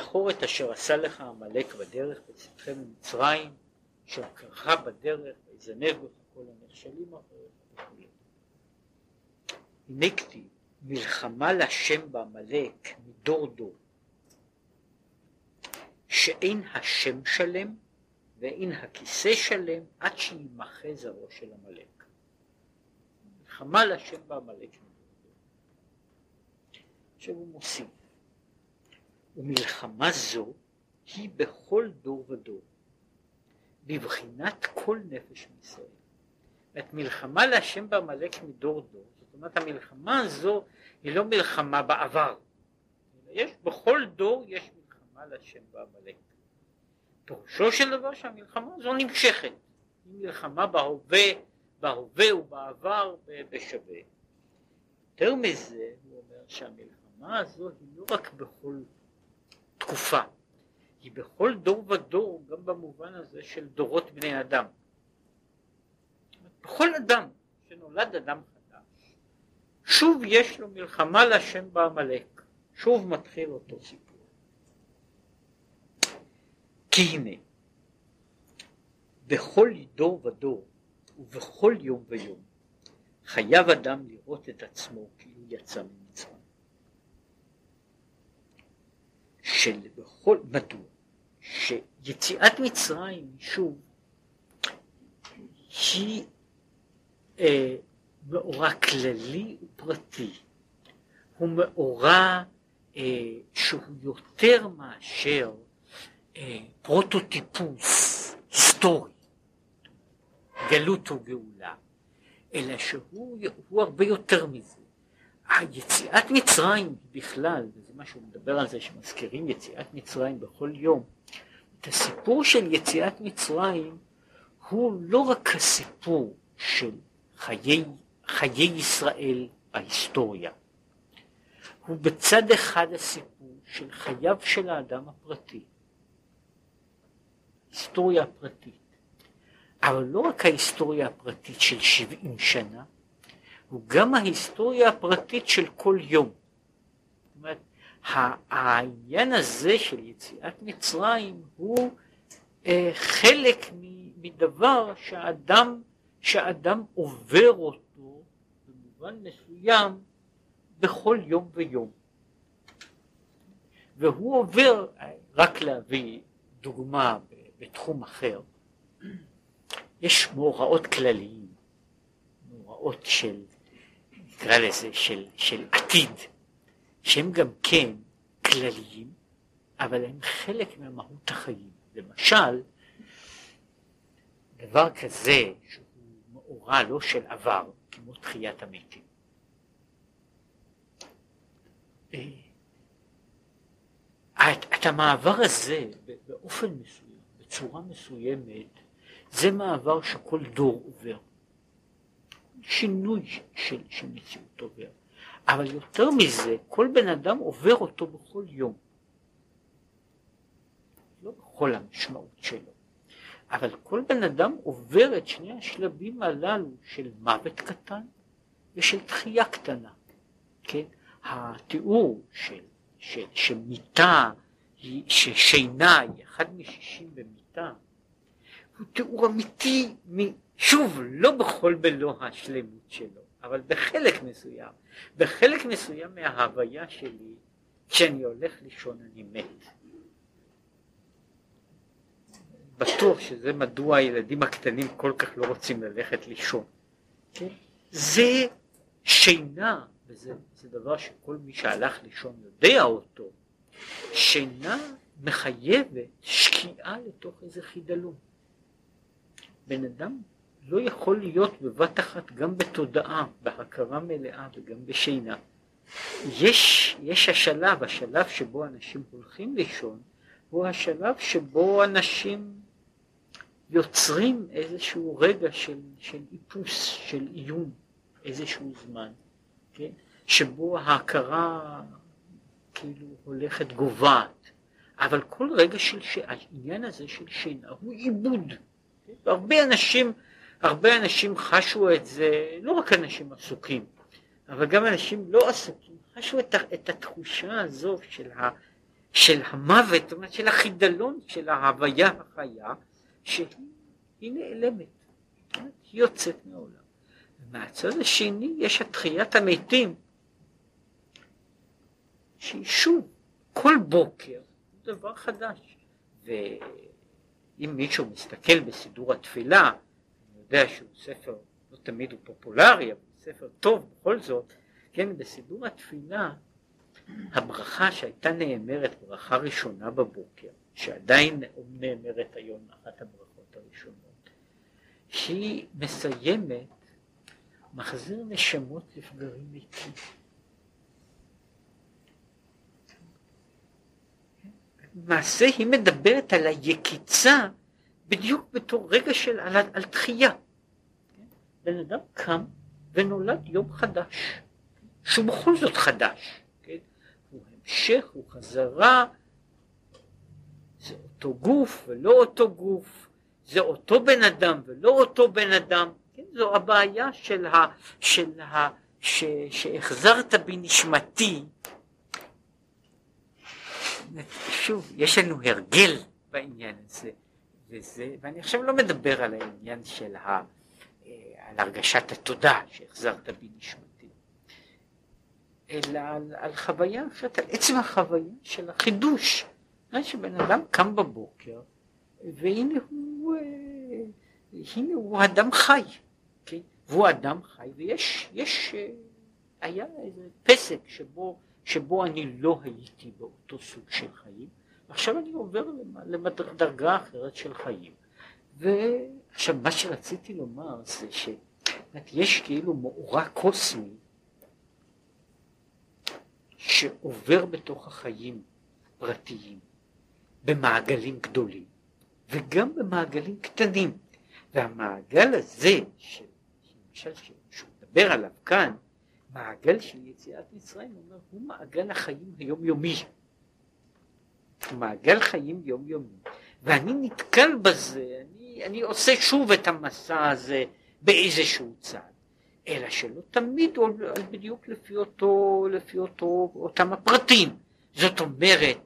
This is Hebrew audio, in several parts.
זכור את אשר עשה לך עמלק בדרך בצאתכם ממצרים, שעקרך בדרך, ויזנב בך כל הנכשלים אחריך וכו'. הנה מלחמה להשם בעמלק מדור דור, שאין השם שלם ואין הכיסא שלם עד שימחה זרעו של עמלק. מלחמה להשם בעמלק מדור דור. עכשיו הוא מוסיף ומלחמה זו היא בכל דור ודור, בבחינת כל נפש מישראל. זאת מלחמה להשם בעמלק מדור דור, זאת אומרת המלחמה הזו היא לא מלחמה בעבר, יש בכל דור יש מלחמה להשם בעמלק. פירושו של דבר שהמלחמה הזו נמשכת, היא מלחמה בהווה, בהווה ובעבר בשווה. יותר מזה הוא אומר שהמלחמה הזו היא לא רק בכל תקופה. היא בכל דור ודור, גם במובן הזה של דורות בני אדם. בכל אדם שנולד אדם חדש, שוב יש לו מלחמה להשם בעמלק, שוב מתחיל אותו סיפור. כי הנה, בכל דור ודור ובכל יום ויום חייב אדם לראות את עצמו כאילו יצא ממצרים. של בכל, מדוע? שיציאת מצרים, שוב, היא אה, מאורע כללי ופרטי, הוא מאורע אה, שהוא יותר מאשר אה, פרוטוטיפוס היסטורי, גלות וגאולה, אלא שהוא הרבה יותר מזה. היציאת מצרים בכלל, מה שהוא מדבר על זה שמזכירים יציאת מצרים בכל יום, את הסיפור של יציאת מצרים הוא לא רק הסיפור של חיי, חיי ישראל בהיסטוריה, הוא בצד אחד הסיפור של חייו של האדם הפרטי, היסטוריה הפרטית, אבל לא רק ההיסטוריה הפרטית של שבעים שנה, הוא גם ההיסטוריה הפרטית של כל יום. זאת אומרת, העניין הזה של יציאת מצרים הוא אה, חלק מדבר שהאדם, שהאדם עובר אותו במובן מסוים בכל יום ויום. והוא עובר, רק להביא דוגמה בתחום אחר, יש מאורעות כלליים, מאורעות של נקרא לזה, של, של עתיד, שהם גם כן כלליים, אבל הם חלק ממהות החיים. למשל, דבר כזה שהוא מאורע לא של עבר, כמו תחיית המתים. אה, את, את המעבר הזה באופן מסוים, בצורה מסוימת, זה מעבר שכל דור עובר. שינוי של, של מציאות עובר. אבל יותר מזה, כל בן אדם עובר אותו בכל יום. לא בכל המשמעות שלו. אבל כל בן אדם עובר את שני השלבים הללו של מוות קטן ושל תחייה קטנה. כן? התיאור של, של, שמיטה, ששינה היא אחד משישים במיטה, הוא תיאור אמיתי שוב, לא בכל בלא השלמות שלו, אבל בחלק מסוים, בחלק מסוים מההוויה שלי, כשאני הולך לישון אני מת. בטוח שזה מדוע הילדים הקטנים כל כך לא רוצים ללכת לישון. כן? זה שינה, וזה דבר שכל מי שהלך לישון יודע אותו, שינה מחייבת שקיעה לתוך איזה חידלון. בן אדם לא יכול להיות בבת אחת גם בתודעה, בהכרה מלאה וגם בשינה. יש, יש השלב, השלב שבו אנשים הולכים לישון, הוא השלב שבו אנשים יוצרים איזשהו רגע של, של איפוס, של איום, איזשהו זמן, כן? שבו ההכרה כאילו הולכת גוועת, אבל כל רגע של, העניין הזה של שינה הוא עיבוד, כן? והרבה אנשים הרבה אנשים חשו את זה, לא רק אנשים עסוקים, אבל גם אנשים לא עסוקים, חשו את, את התחושה הזו של, ה, של המוות, זאת אומרת של החידלון של ההוויה החיה, שהיא נעלמת, היא יוצאת מהעולם. ומהצד השני יש התחיית המתים, שהיא שוב, כל בוקר, דבר חדש. ואם מישהו מסתכל בסידור התפילה, יודע שהוא ספר, לא תמיד הוא פופולרי, אבל ספר טוב בכל זאת, כן, בסידור התפילה, הברכה שהייתה נאמרת ברכה ראשונה בבוקר, שעדיין נאמרת היום אחת הברכות הראשונות, שהיא מסיימת מחזיר נשמות לפגרים מתים. למעשה היא מדברת על היקיצה בדיוק בתור רגע של על, על תחייה. בן אדם קם ונולד יום חדש, שהוא בכל זאת חדש. כן? הוא המשך, הוא חזרה, זה אותו גוף ולא אותו גוף, זה אותו בן אדם ולא אותו בן אדם. כן? זו הבעיה של ה... של ה ש, שהחזרת בי נשמתי שוב, יש לנו הרגל בעניין הזה, וזה, ואני עכשיו לא מדבר על העניין של ה... אה, על הרגשת התודה שהחזרת בי נשמתי, אלא על, על חוויה אחרת, על עצם החוויה של החידוש, שבן אדם קם בבוקר והנה הוא, אה, הנה הוא אדם חי, כן? והוא אדם חי ויש, יש, אה, היה איזה פסק שבו שבו אני לא הייתי באותו סוג של חיים, ועכשיו אני עובר לדרגה אחרת של חיים. ועכשיו מה שרציתי לומר זה שיש כאילו מאורע קוסמי שעובר בתוך החיים פרטיים במעגלים גדולים וגם במעגלים קטנים והמעגל הזה למשל שהוא מדבר עליו כאן מעגל של יציאת מצרים, הוא מעגל החיים היומיומי. מעגל חיים יומיומי. ואני נתקל בזה, אני, אני עושה שוב את המסע הזה באיזשהו צד. אלא שלא תמיד הוא בדיוק לפי אותו, לפי אותו, אותם הפרטים. זאת אומרת,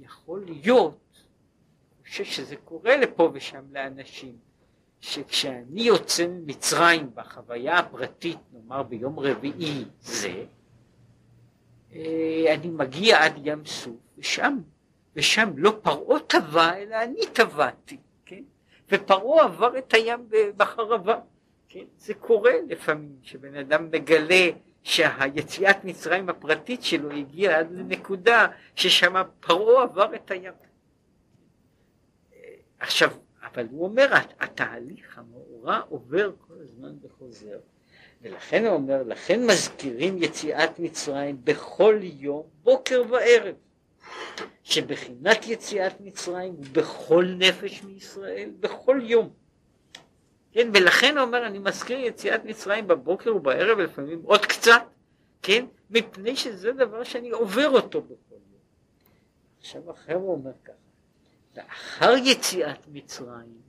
יכול להיות, אני חושב שזה קורה לפה ושם לאנשים, שכשאני יוצא ממצרים בחוויה הפרטית, נאמר ביום רביעי זה, אני מגיע עד ים סוף, ושם, ושם לא פרעה טבע, אלא אני טבעתי, כן? ופרעה עבר את הים בחרבה, כן? זה קורה לפעמים, שבן אדם מגלה שהיציאת מצרים הפרטית שלו הגיעה עד לנקודה ששם פרעה עבר את הים. אה, עכשיו, אבל הוא אומר, התהליך המאורע עובר כל הזמן וחוזר. ולכן הוא אומר, לכן מזכירים יציאת מצרים בכל יום, בוקר וערב. שבחינת יציאת מצרים הוא בכל נפש מישראל, בכל יום. כן, ולכן הוא אומר, אני מזכיר יציאת מצרים בבוקר ובערב, ולפעמים עוד קצת, כן, מפני שזה דבר שאני עובר אותו בכל יום. עכשיו אחר הוא אומר ככה, לאחר יציאת מצרים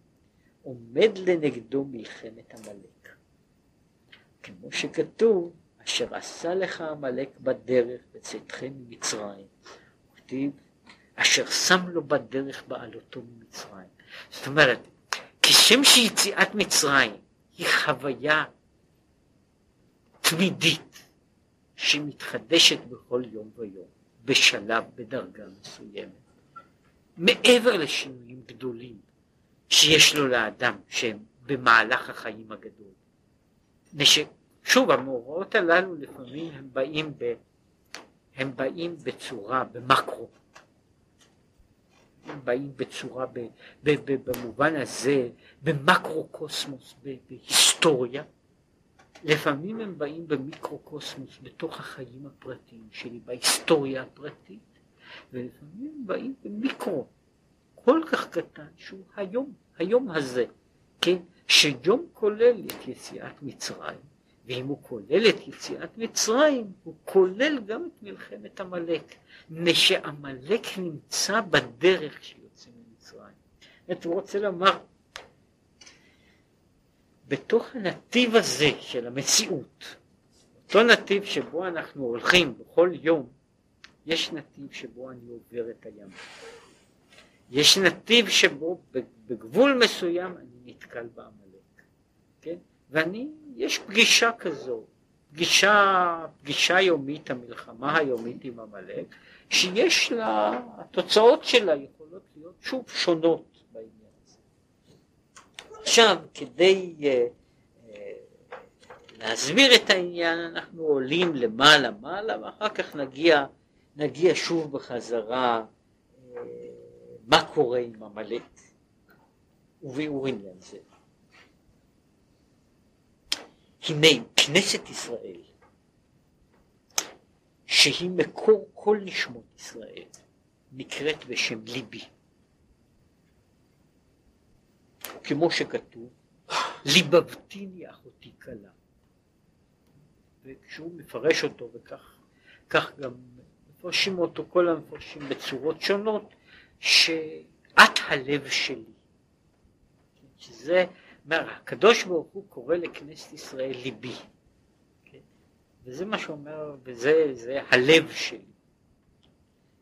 עומד לנגדו מלחמת עמלק. כמו שכתוב, אשר עשה לך עמלק בדרך בצאתכם ממצרים, כתיב, אשר שם לו בדרך בעלותו ממצרים. זאת אומרת, כשם שיציאת מצרים היא חוויה תמידית שמתחדשת בכל יום ויום, בשלב, בדרגה מסוימת. מעבר לשינויים גדולים שיש לו לאדם שהם במהלך החיים הגדול. נש... שוב המאורעות הללו לפעמים הם באים, ב... הם באים בצורה, במקרו. הם באים בצורה, ב... ב... ב... במובן הזה, במקרו קוסמוס, ב... בהיסטוריה. לפעמים הם באים במיקרו קוסמוס, בתוך החיים הפרטיים שלי, בהיסטוריה הפרטית. ולפעמים באים במיקרו כל כך קטן שהוא היום, היום הזה, כן, שיום כולל את יציאת מצרים, ואם הוא כולל את יציאת מצרים, הוא כולל גם את מלחמת עמלק, מפני שעמלק נמצא בדרך שיוצא ממצרים. זאת הוא רוצה לומר, בתוך הנתיב הזה של המציאות, אותו נתיב שבו אנחנו הולכים בכל יום, יש נתיב שבו אני עובר את הים. יש נתיב שבו בגבול מסוים אני נתקל בעמלק, כן? ואני, יש פגישה כזו, פגישה, פגישה יומית, המלחמה היומית עם עמלק, שיש לה, התוצאות שלה יכולות להיות שוב שונות בעניין הזה. עכשיו, כדי uh, uh, להסביר את העניין, אנחנו עולים למעלה מעלה, ואחר כך נגיע, נגיע שוב בחזרה uh, מה קורה עם עמלק? וביאור עניין זה. הנה כנסת ישראל שהיא מקור כל נשמות ישראל נקראת בשם ליבי. כמו שכתוב ליבבתיני אחותי כלה וכשהוא מפרש אותו וכך כך גם מפרשים אותו כל המפרשים בצורות שונות שאת הלב שלי שזה אומר, הקדוש ברוך הוא קורא לכנסת ישראל ליבי. וזה מה שאומר, וזה זה הלב שלי.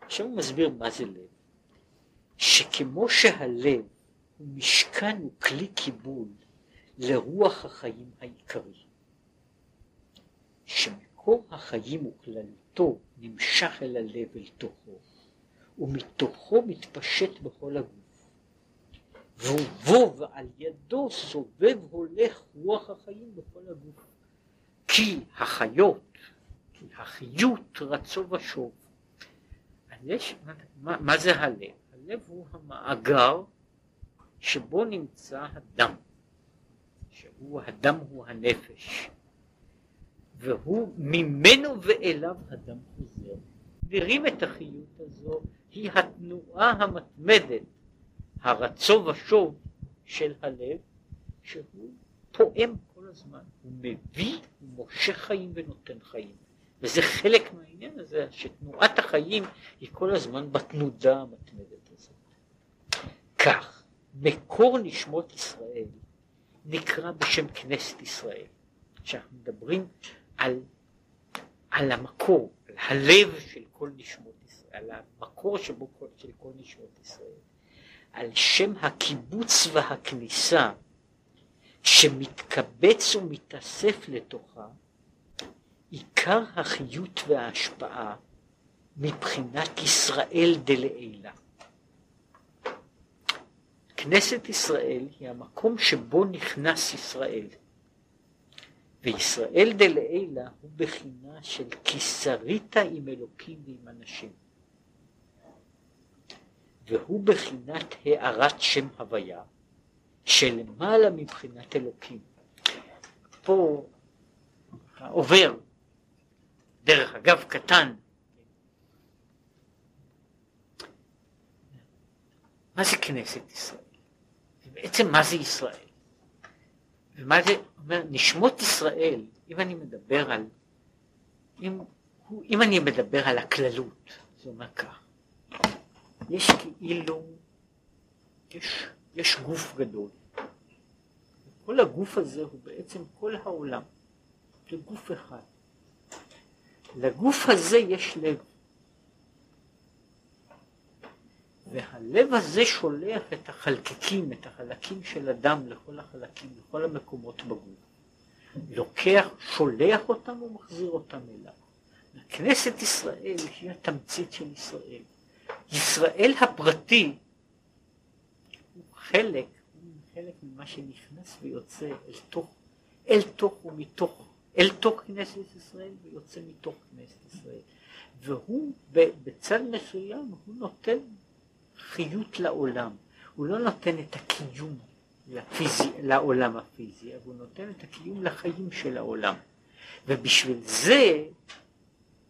עכשיו הוא מסביר מה זה לב. שכמו שהלב הוא משכן, הוא כלי קיבול לרוח החיים העיקרי, שמקור החיים וכללותו נמשך אל הלב אל תוכו, ומתוכו מתפשט בכל הגוף. ובו ועל ידו סובב הולך רוח החיים בכל הגוף. כי החיות, כי החיות רצו ושוב. מה, מה זה הלב? הלב הוא המאגר שבו נמצא הדם, שהוא הדם הוא הנפש, והוא ממנו ואליו הדם חוזר. מרים את החיות הזו היא התנועה המתמדת הרצו ושוב של הלב, שהוא פועם כל הזמן, הוא מביא, הוא מושך חיים ונותן חיים. וזה חלק מהעניין הזה, שתנועת החיים היא כל הזמן בתנודה המתמדת הזאת. כך, מקור נשמות ישראל נקרא בשם כנסת ישראל. כשאנחנו מדברים על, על המקור, על הלב של כל נשמות על המקור שבו כל, של כל נשמות ישראל. על שם הקיבוץ והכניסה שמתקבץ ומתאסף לתוכה עיקר החיות וההשפעה מבחינת ישראל דלעילה. כנסת ישראל היא המקום שבו נכנס ישראל וישראל דלעילה הוא בחינה של כי שרית עם אלוקים ועם אנשים. והוא בחינת הארת שם הוויה שלמעלה מבחינת אלוקים. פה עובר דרך אגב קטן מה זה כנסת ישראל? בעצם מה זה ישראל? ומה זה אומר נשמות ישראל אם אני מדבר על אם, אם אני מדבר על הכללות זה אומר כך יש כאילו, יש, יש גוף גדול. כל הגוף הזה הוא בעצם כל העולם. זה גוף אחד. לגוף הזה יש לב. והלב הזה שולח את החלקיקים, את החלקים של הדם לכל החלקים, לכל המקומות בגוף. לוקח, שולח אותם ומחזיר אותם אליו. כנסת ישראל היא התמצית של ישראל. ישראל הפרטי הוא חלק, הוא חלק ממה שנכנס ויוצא אל תוך, אל תוך ומתוך, אל תוך כנסת ישראל ויוצא מתוך כנסת ישראל. והוא בצד מסוים הוא נותן חיות לעולם, הוא לא נותן את הקיום לפיזי, לעולם הפיזי, אבל הוא נותן את הקיום לחיים של העולם. ובשביל זה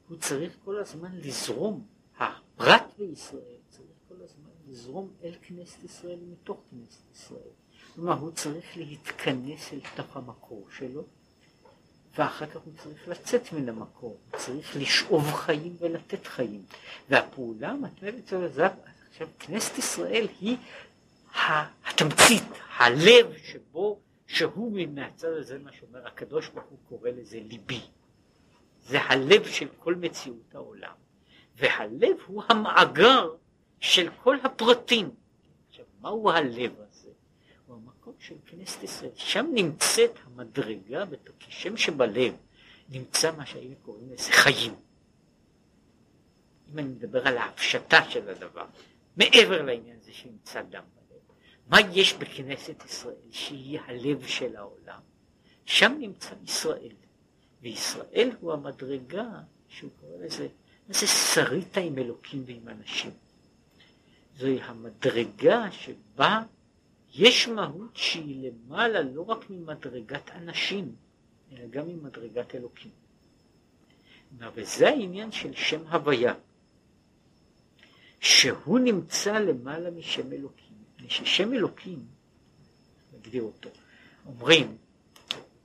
הוא צריך כל הזמן לזרום הפרט בישראל צריך כל הזמן לזרום אל כנסת ישראל מתוך כנסת ישראל. כלומר, הוא צריך להתכנס אל תוך המקור שלו, ואחר כך הוא צריך לצאת מן המקור, הוא צריך לשאוב חיים ולתת חיים. והפעולה המתמדת של זה, עכשיו, כנסת ישראל היא התמצית, הלב שבו, שהוא מהצד הזה, מה שאומר הקדוש ברוך הוא קורא לזה ליבי. זה הלב של כל מציאות העולם. והלב הוא המאגר של כל הפרטים. עכשיו, מהו הלב הזה? הוא המקום של כנסת ישראל. שם נמצאת המדרגה, כשם שבלב נמצא מה שהיינו קוראים לזה חיים. אם אני מדבר על ההפשטה של הדבר, מעבר לעניין הזה שנמצא דם בלב, מה יש בכנסת ישראל שהיא הלב של העולם? שם נמצא ישראל, וישראל הוא המדרגה שהוא קורא לזה, זה שריתה עם אלוקים ועם אנשים? זוהי המדרגה שבה יש מהות שהיא למעלה לא רק ממדרגת אנשים, אלא גם ממדרגת אלוקים. וזה העניין של שם הוויה, שהוא נמצא למעלה משם אלוקים, מפני ששם אלוקים, נגדיר אותו, אומרים,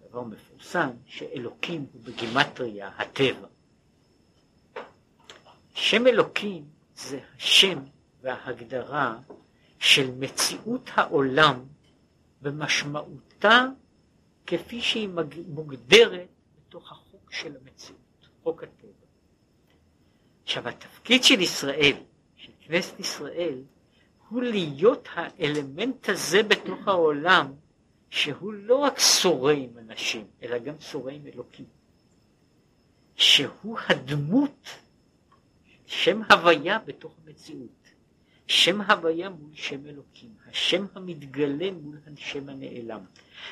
דבר מפורסם, שאלוקים הוא בגימטריה הטבע. שם אלוקים זה השם וההגדרה של מציאות העולם ומשמעותה כפי שהיא מוגדרת בתוך החוק של המציאות, חוק הטבע. עכשיו התפקיד של ישראל, של כנסת ישראל, הוא להיות האלמנט הזה בתוך העולם שהוא לא רק שורה עם אנשים, אלא גם שורה עם אלוקים. שהוא הדמות, שם הוויה בתוך המציאות. שם הוויה מול שם אלוקים, השם המתגלה מול השם הנעלם.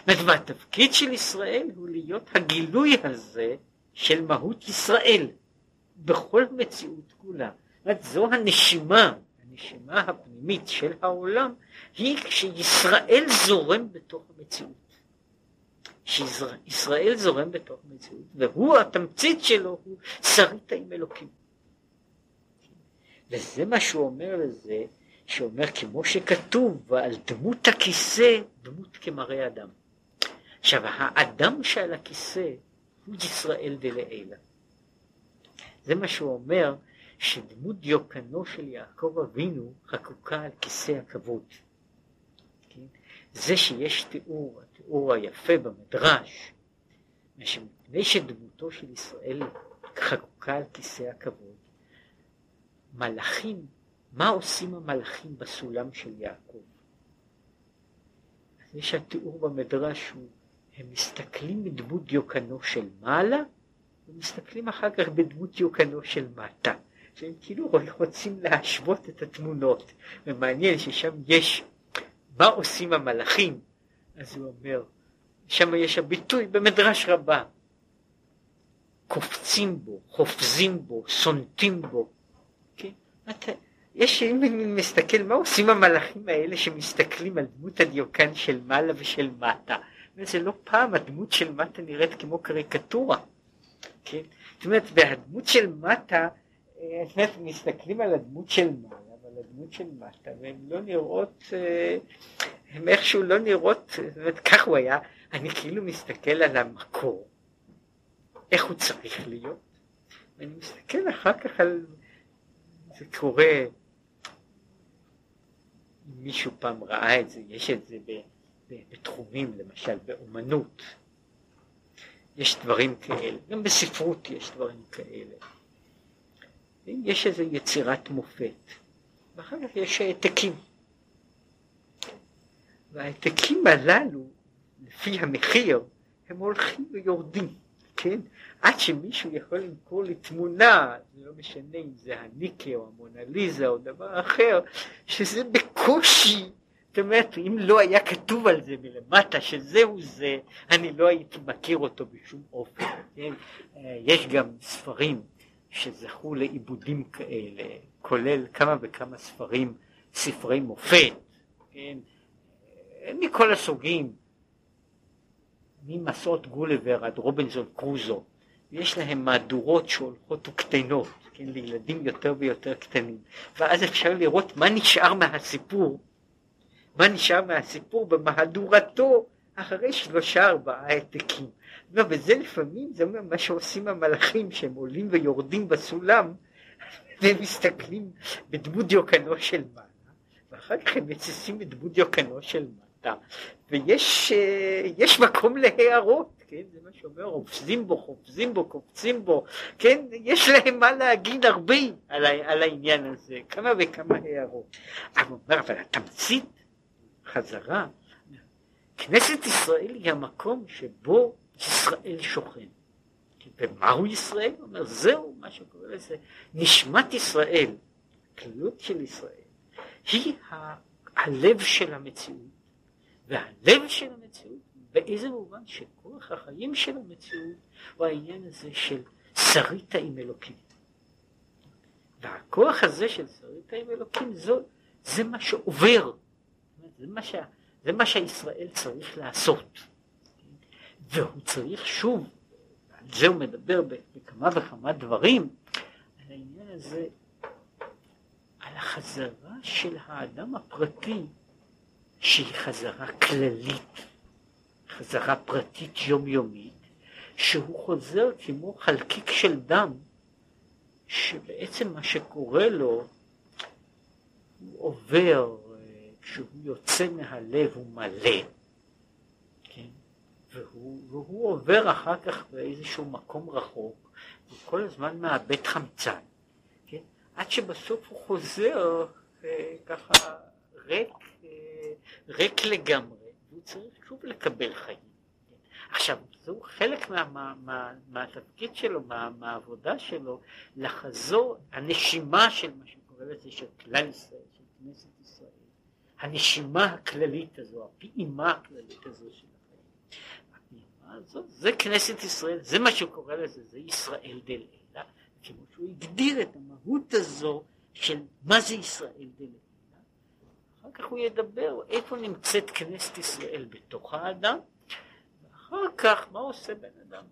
והתפקיד של ישראל הוא להיות הגילוי הזה של מהות ישראל בכל המציאות כולה. זו הנשימה, הנשימה הפנימית של העולם, היא כשישראל זורם בתוך המציאות. שישראל זורם בתוך המציאות, והוא התמצית שלו הוא שרית עם אלוקים. וזה מה שהוא אומר לזה, שאומר כמו שכתוב על דמות הכיסא, דמות כמראה אדם. עכשיו האדם שעל הכיסא הוא ישראל דלעילה. זה מה שהוא אומר, שדמות דיוקנו של יעקב אבינו חקוקה על כיסא הכבוד. כן? זה שיש תיאור, התיאור היפה במדרש, מפני שדמותו של ישראל חקוקה על כיסא הכבוד, מלאכים, מה עושים המלאכים בסולם של יעקב? אז יש התיאור במדרש הוא, הם מסתכלים בדמות דיוקנו של מעלה, ומסתכלים אחר כך בדמות דיוקנו של מטה. שהם כאילו רוצים להשוות את התמונות, ומעניין ששם יש מה עושים המלאכים, אז הוא אומר, שם יש הביטוי במדרש רבה, קופצים בו, חופזים בו, סונטים בו, יש, אם אני מסתכל, מה עושים המלאכים האלה שמסתכלים על דמות הדיוקן של מעלה ושל מטה? וזה לא פעם הדמות של מטה נראית כמו קריקטורה, כן? זאת אומרת, והדמות של מטה, אה, זאת אומרת, מסתכלים על הדמות של מעלה ועל הדמות של מטה, והן לא נראות, אה, הן איכשהו לא נראות, זאת אומרת, כך הוא היה, אני כאילו מסתכל על המקור, איך הוא צריך להיות, ואני מסתכל אחר כך על זה קורה, מישהו פעם ראה את זה, יש את זה בתחומים, למשל באומנות, יש דברים כאלה, גם בספרות יש דברים כאלה. יש איזו יצירת מופת, ואחר כך יש העתקים. והעתקים הללו, לפי המחיר, הם הולכים ויורדים. כן? עד שמישהו יכול למכור לי תמונה, זה לא משנה אם זה הניקה או המונליזה או דבר אחר, שזה בקושי, זאת אומרת, אם לא היה כתוב על זה מלמטה שזהו זה, אני לא הייתי מכיר אותו בשום אופן. כן? יש גם ספרים שזכו לעיבודים כאלה, כולל כמה וכמה ספרים, ספרי מופת, כן? מכל הסוגים. ממסעות גולבר עד רובינזון קרוזו, יש להם מהדורות שהולכות וקטנות, כן, לילדים יותר ויותר קטנים, ואז אפשר לראות מה נשאר מהסיפור, מה נשאר מהסיפור במהדורתו אחרי שלושה ארבעה העתקים. וזה לפעמים, זה אומר מה שעושים המלאכים שהם עולים ויורדים בסולם והם מסתכלים בדמות דיוקנו של מעלה ואחר כך הם מציסים בדמות דיוקנו של מעלה אותם, ויש יש מקום להערות, כן, זה מה שאומר, אופזים בו, חופזים בו, קופצים בו, כן, יש להם מה להגיד הרבה על, על העניין הזה, כמה וכמה הערות. אבל הוא אומר, אבל התמצית, חזרה, כנסת ישראל היא המקום שבו ישראל שוכן. ומהו ישראל? הוא אומר, זהו מה שקורא לזה נשמת ישראל, הכללות של ישראל, היא ה- הלב של המציאות. והלב של המציאות, באיזה מובן שכוח החיים של המציאות הוא העניין הזה של שריתה עם אלוקים. והכוח הזה של שריתה עם אלוקים, זו, זה מה שעובר, זה מה, שה, זה מה שהישראל צריך לעשות. והוא צריך שוב על זה הוא מדבר בכמה וכמה דברים, על העניין הזה, על החזרה של האדם הפרטי, שהיא חזרה כללית, חזרה פרטית יומיומית, שהוא חוזר כמו חלקיק של דם, שבעצם מה שקורה לו, הוא עובר, כשהוא יוצא מהלב הוא מלא, והוא, והוא עובר אחר כך באיזשהו מקום רחוק, הוא כל הזמן מאבד חמצן, כן? עד שבסוף הוא חוזר אה, ככה ריק, אה, ריק לגמרי, והוא צריך שוב לקבל חיים. עכשיו, זהו חלק מה, מה, מה, מהתפקיד שלו, מה, מהעבודה שלו, לחזור, הנשימה של מה שקורא לזה, של כלל ישראל, של כנסת ישראל, הנשימה הכללית הזו, הפעימה הכללית הזו של הזאת, זה כנסת ישראל, זה מה שהוא קורא לזה, זה ישראל דלעילה, כמו שהוא הגדיר את המהות הזו של מה זה ישראל דלעילה. אחר כך הוא ידבר איפה נמצאת כנסת ישראל בתוך האדם, ואחר כך מה עושה בן אדם.